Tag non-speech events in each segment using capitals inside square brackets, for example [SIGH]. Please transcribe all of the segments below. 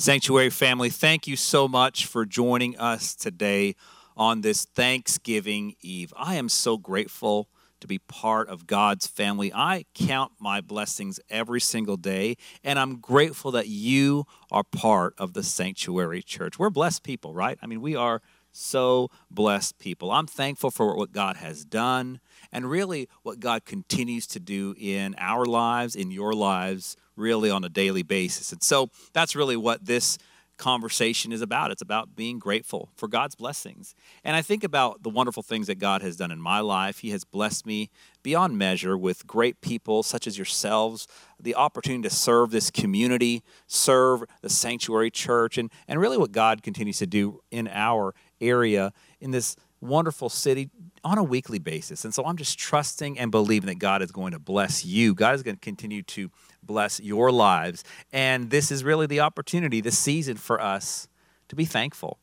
Sanctuary family, thank you so much for joining us today on this Thanksgiving Eve. I am so grateful to be part of God's family. I count my blessings every single day, and I'm grateful that you are part of the Sanctuary Church. We're blessed people, right? I mean, we are so blessed people. I'm thankful for what God has done and really what God continues to do in our lives, in your lives really on a daily basis. And so that's really what this conversation is about. It's about being grateful for God's blessings. And I think about the wonderful things that God has done in my life. He has blessed me beyond measure with great people such as yourselves, the opportunity to serve this community, serve the sanctuary church, and, and really what God continues to do in our area in this wonderful city on a weekly basis. And so I'm just trusting and believing that God is going to bless you. God is going to continue to bless your lives. And this is really the opportunity, the season for us to be thankful.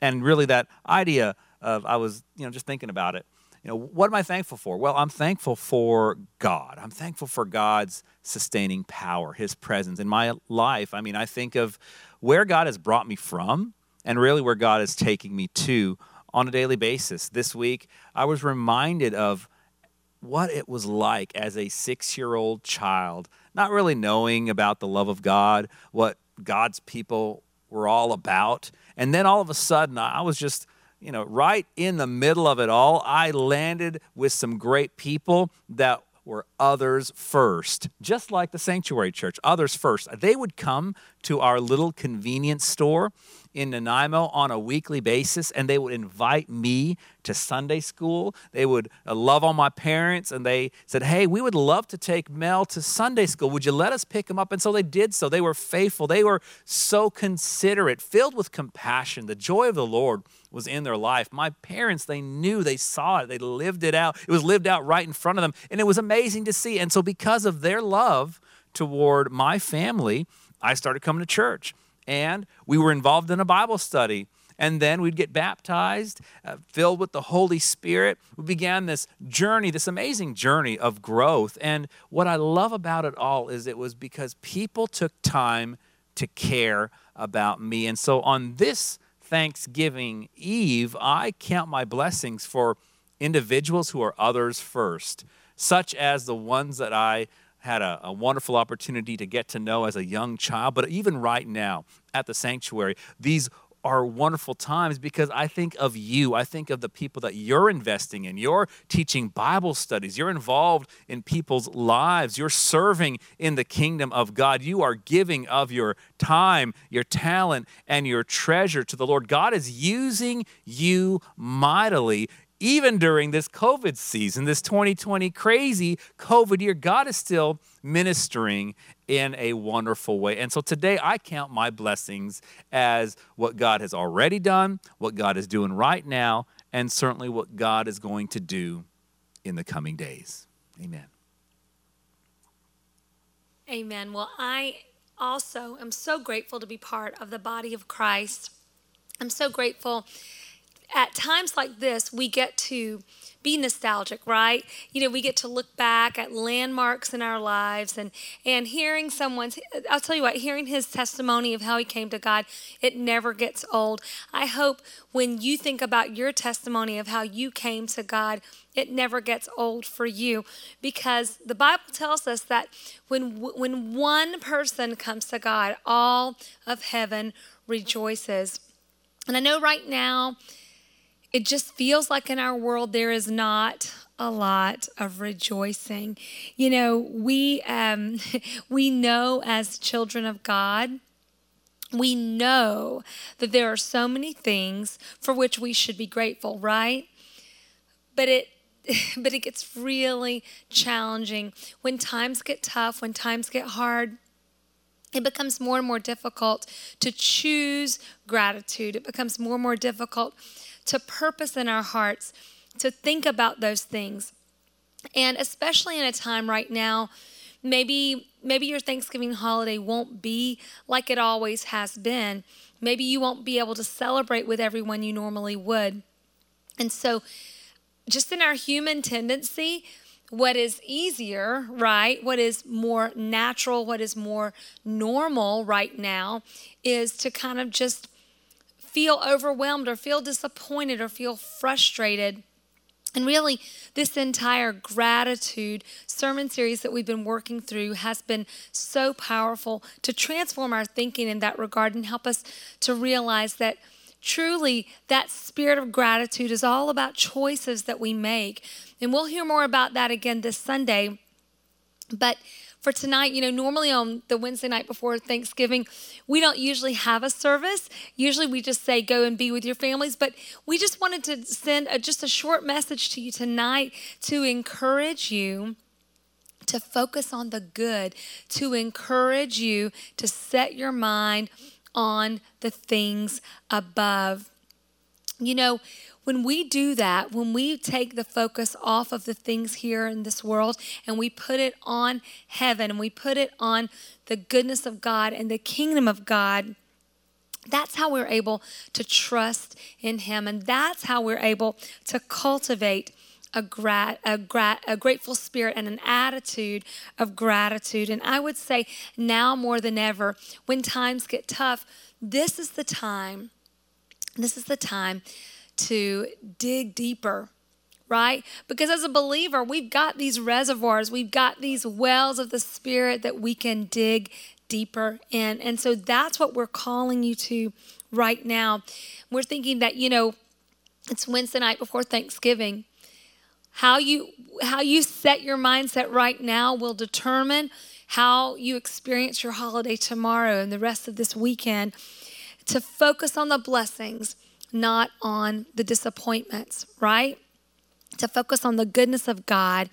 And really, that idea of, I was, you know, just thinking about it. You know, what am I thankful for? Well, I'm thankful for God. I'm thankful for God's sustaining power, His presence in my life. I mean, I think of where God has brought me from and really where God is taking me to on a daily basis. This week, I was reminded of what it was like as a six year old child, not really knowing about the love of God, what God's people were all about. And then all of a sudden, I was just, you know, right in the middle of it all. I landed with some great people that were others first, just like the sanctuary church, others first. They would come to our little convenience store in Nanaimo on a weekly basis, and they would invite me to Sunday school. They would uh, love on my parents, and they said, Hey, we would love to take Mel to Sunday school. Would you let us pick him up? And so they did so. They were faithful. They were so considerate, filled with compassion. The joy of the Lord was in their life. My parents, they knew, they saw it, they lived it out. It was lived out right in front of them, and it was amazing to see. And so, because of their love toward my family, I started coming to church and we were involved in a Bible study. And then we'd get baptized, uh, filled with the Holy Spirit. We began this journey, this amazing journey of growth. And what I love about it all is it was because people took time to care about me. And so on this Thanksgiving Eve, I count my blessings for individuals who are others first, such as the ones that I had a, a, wonderful opportunity to get to know as a young child, but even right now at the sanctuary, these are wonderful times because I think of you. I think of the people that you're investing in. You're teaching Bible studies. You're involved in people's lives. You're serving in the kingdom of God. You are giving of your time, your talent, and your treasure to the Lord. God is using you mightily even during this COVID season, this 2020 crazy COVID year, God is still ministering in a wonderful way. And so today I count my blessings as what God has already done, what God is doing right now, and certainly what God is going to do in the coming days. Amen. Amen. Well, I also am so grateful to be part of the body of Christ. I'm so grateful at times like this, we get to be nostalgic, right? You know, we get to look back at landmarks in our lives and and hearing someone's I'll tell you what, hearing his testimony of how he came to God, it never gets old. I hope when you think about your testimony of how you came to God, it never gets old for you because the Bible tells us that when when one person comes to God, all of heaven rejoices. And I know right now it just feels like in our world there is not a lot of rejoicing. You know, we um, [LAUGHS] we know as children of God, we know that there are so many things for which we should be grateful, right? But it [LAUGHS] but it gets really challenging when times get tough, when times get hard. It becomes more and more difficult to choose gratitude. It becomes more and more difficult to purpose in our hearts to think about those things. And especially in a time right now, maybe maybe your Thanksgiving holiday won't be like it always has been. Maybe you won't be able to celebrate with everyone you normally would. And so just in our human tendency, what is easier, right? What is more natural, what is more normal right now is to kind of just feel overwhelmed or feel disappointed or feel frustrated. And really, this entire gratitude sermon series that we've been working through has been so powerful to transform our thinking in that regard and help us to realize that truly that spirit of gratitude is all about choices that we make. And we'll hear more about that again this Sunday. But for tonight, you know, normally on the Wednesday night before Thanksgiving, we don't usually have a service. Usually we just say go and be with your families, but we just wanted to send a, just a short message to you tonight to encourage you to focus on the good, to encourage you to set your mind on the things above. You know, when we do that, when we take the focus off of the things here in this world and we put it on heaven and we put it on the goodness of God and the kingdom of God, that's how we're able to trust in Him. And that's how we're able to cultivate a, grat, a, grat, a grateful spirit and an attitude of gratitude. And I would say now more than ever, when times get tough, this is the time. This is the time to dig deeper, right? Because as a believer, we've got these reservoirs, we've got these wells of the Spirit that we can dig deeper in. And so that's what we're calling you to right now. We're thinking that, you know, it's Wednesday night before Thanksgiving. How you how you set your mindset right now will determine how you experience your holiday tomorrow and the rest of this weekend. To focus on the blessings not on the disappointments, right? To focus on the goodness of God,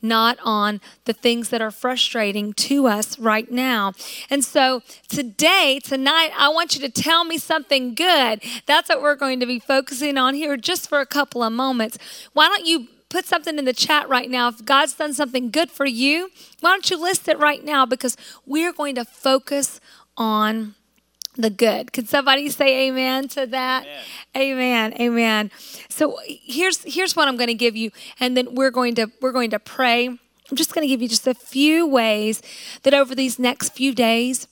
not on the things that are frustrating to us right now. And so today, tonight, I want you to tell me something good. That's what we're going to be focusing on here just for a couple of moments. Why don't you? Put something in the chat right now. If God's done something good for you, why don't you list it right now? Because we're going to focus on the good. Could somebody say amen to that? Amen. Amen. amen. So here's here's what I'm going to give you and then we're going to we're going to pray. I'm just going to give you just a few ways that over these next few days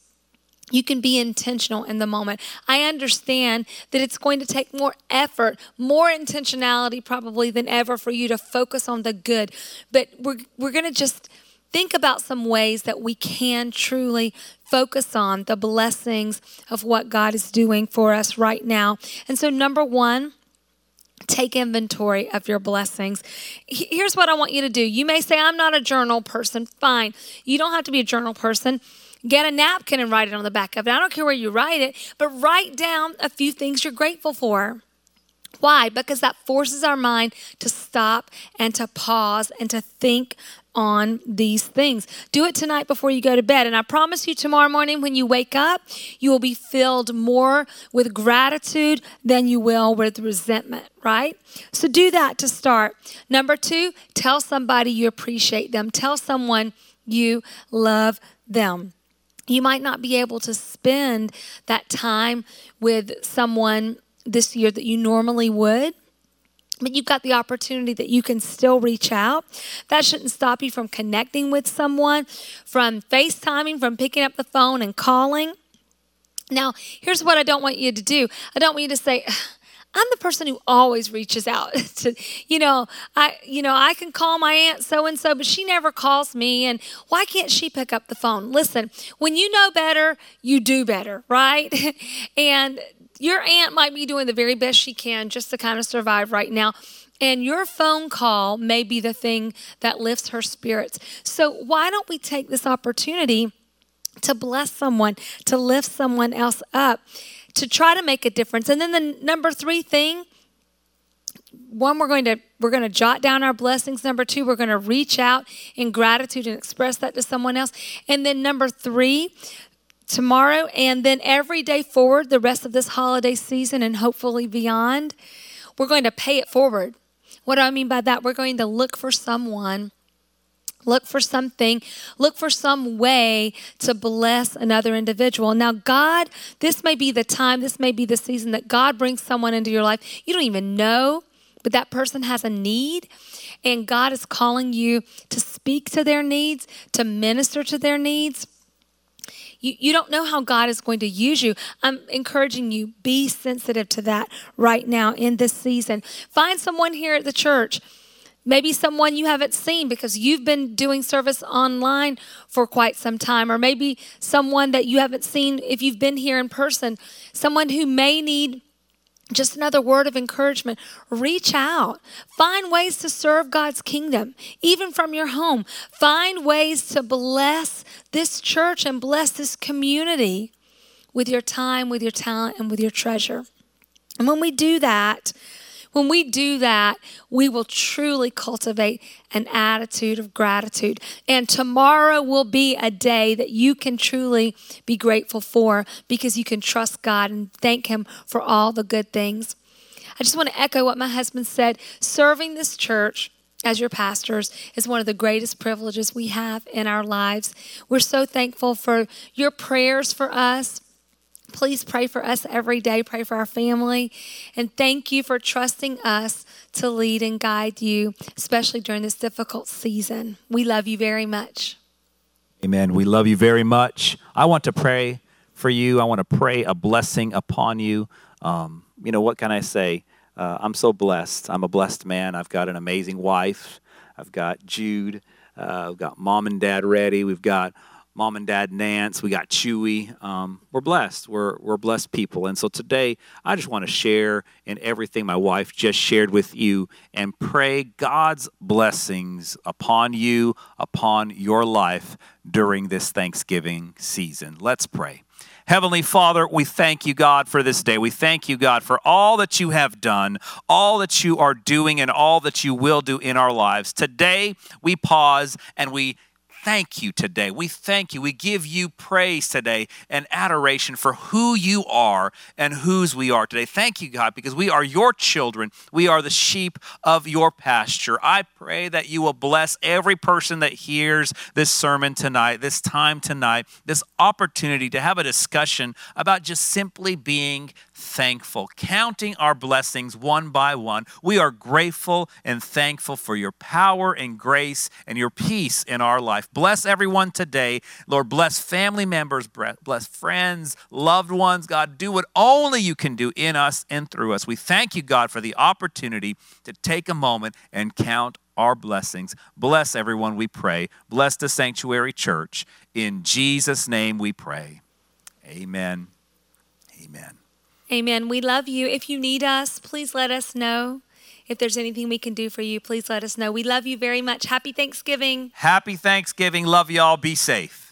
you can be intentional in the moment. I understand that it's going to take more effort, more intentionality probably than ever for you to focus on the good. But we're we're going to just think about some ways that we can truly focus on the blessings of what God is doing for us right now. And so, number one, take inventory of your blessings. Here's what I want you to do. You may say, I'm not a journal person. Fine. You don't have to be a journal person. Get a napkin and write it on the back of it. I don't care where you write it, but write down a few things you're grateful for. Why? Because that forces our mind to stop and to pause and to think on these things. Do it tonight before you go to bed. And I promise you, tomorrow morning when you wake up, you will be filled more with gratitude than you will with resentment, right? So do that to start. Number two, tell somebody you appreciate them, tell someone you love them. You might not be able to spend that time with someone this year that you normally would but you've got the opportunity that you can still reach out. That shouldn't stop you from connecting with someone, from FaceTiming, from picking up the phone and calling. Now, here's what I don't want you to do I don't want you to say, [SIGHS] I'm the person who always reaches out [LAUGHS] to, you know, I, you know, I can call my aunt so and so, but she never calls me. And why can't she pick up the phone? Listen, when you know better, you do better, right? [LAUGHS] and your aunt might be doing the very best she can just to kind of survive right now. And your phone call may be the thing that lifts her spirits. So, why don't we take this opportunity to bless someone, to lift someone else up, to try to make a difference? And then the number three thing, one we're going to we're going to jot down our blessings number two we're going to reach out in gratitude and express that to someone else and then number three tomorrow and then every day forward the rest of this holiday season and hopefully beyond, we're going to pay it forward. What do I mean by that? We're going to look for someone, look for something, look for some way to bless another individual. Now, God, this may be the time, this may be the season that God brings someone into your life you don't even know but that person has a need and God is calling you to speak to their needs, to minister to their needs. You, you don't know how God is going to use you. I'm encouraging you, be sensitive to that right now in this season. Find someone here at the church maybe someone you haven't seen because you've been doing service online for quite some time, or maybe someone that you haven't seen if you've been here in person, someone who may need just another word of encouragement. Reach out. Find ways to serve God's kingdom, even from your home. Find ways to bless this church and bless this community with your time, with your talent, and with your treasure. And when we do that, when we do that, we will truly cultivate an attitude of gratitude. And tomorrow will be a day that you can truly be grateful for because you can trust God and thank Him for all the good things. I just want to echo what my husband said serving this church as your pastors is one of the greatest privileges we have in our lives. We're so thankful for your prayers for us. Please pray for us every day. Pray for our family. And thank you for trusting us to lead and guide you, especially during this difficult season. We love you very much. Amen. We love you very much. I want to pray for you. I want to pray a blessing upon you. Um, you know, what can I say? Uh, I'm so blessed. I'm a blessed man. I've got an amazing wife. I've got Jude. Uh, I've got mom and dad ready. We've got mom and dad Nance, we got Chewy. Um, we're blessed. We're, we're blessed people. And so today, I just want to share in everything my wife just shared with you and pray God's blessings upon you, upon your life during this Thanksgiving season. Let's pray. Heavenly Father, we thank you, God, for this day. We thank you, God, for all that you have done, all that you are doing, and all that you will do in our lives. Today, we pause and we thank you today. We thank you. We give you praise today and adoration for who you are and whose we are today. Thank you, God, because we are your children. We are the sheep of your pasture. I pray that you will bless every person that hears this sermon tonight, this time tonight, this opportunity to have a discussion about just simply being thankful, counting our blessings one by one. We are grateful and thankful for your power and grace and your peace in our life. Bless everyone today. Lord, bless family members, bless friends, loved ones. God, do what only you can do in us and through us. We thank you, God, for the opportunity to take a moment and count our blessings. Bless everyone, we pray. Bless the Sanctuary Church. In Jesus' name we pray. Amen. Amen. Amen. We love you. If you need us, please let us know. If there's anything we can do for you, please let us know. We love you very much. Happy Thanksgiving. Happy Thanksgiving. Love y'all. Be safe.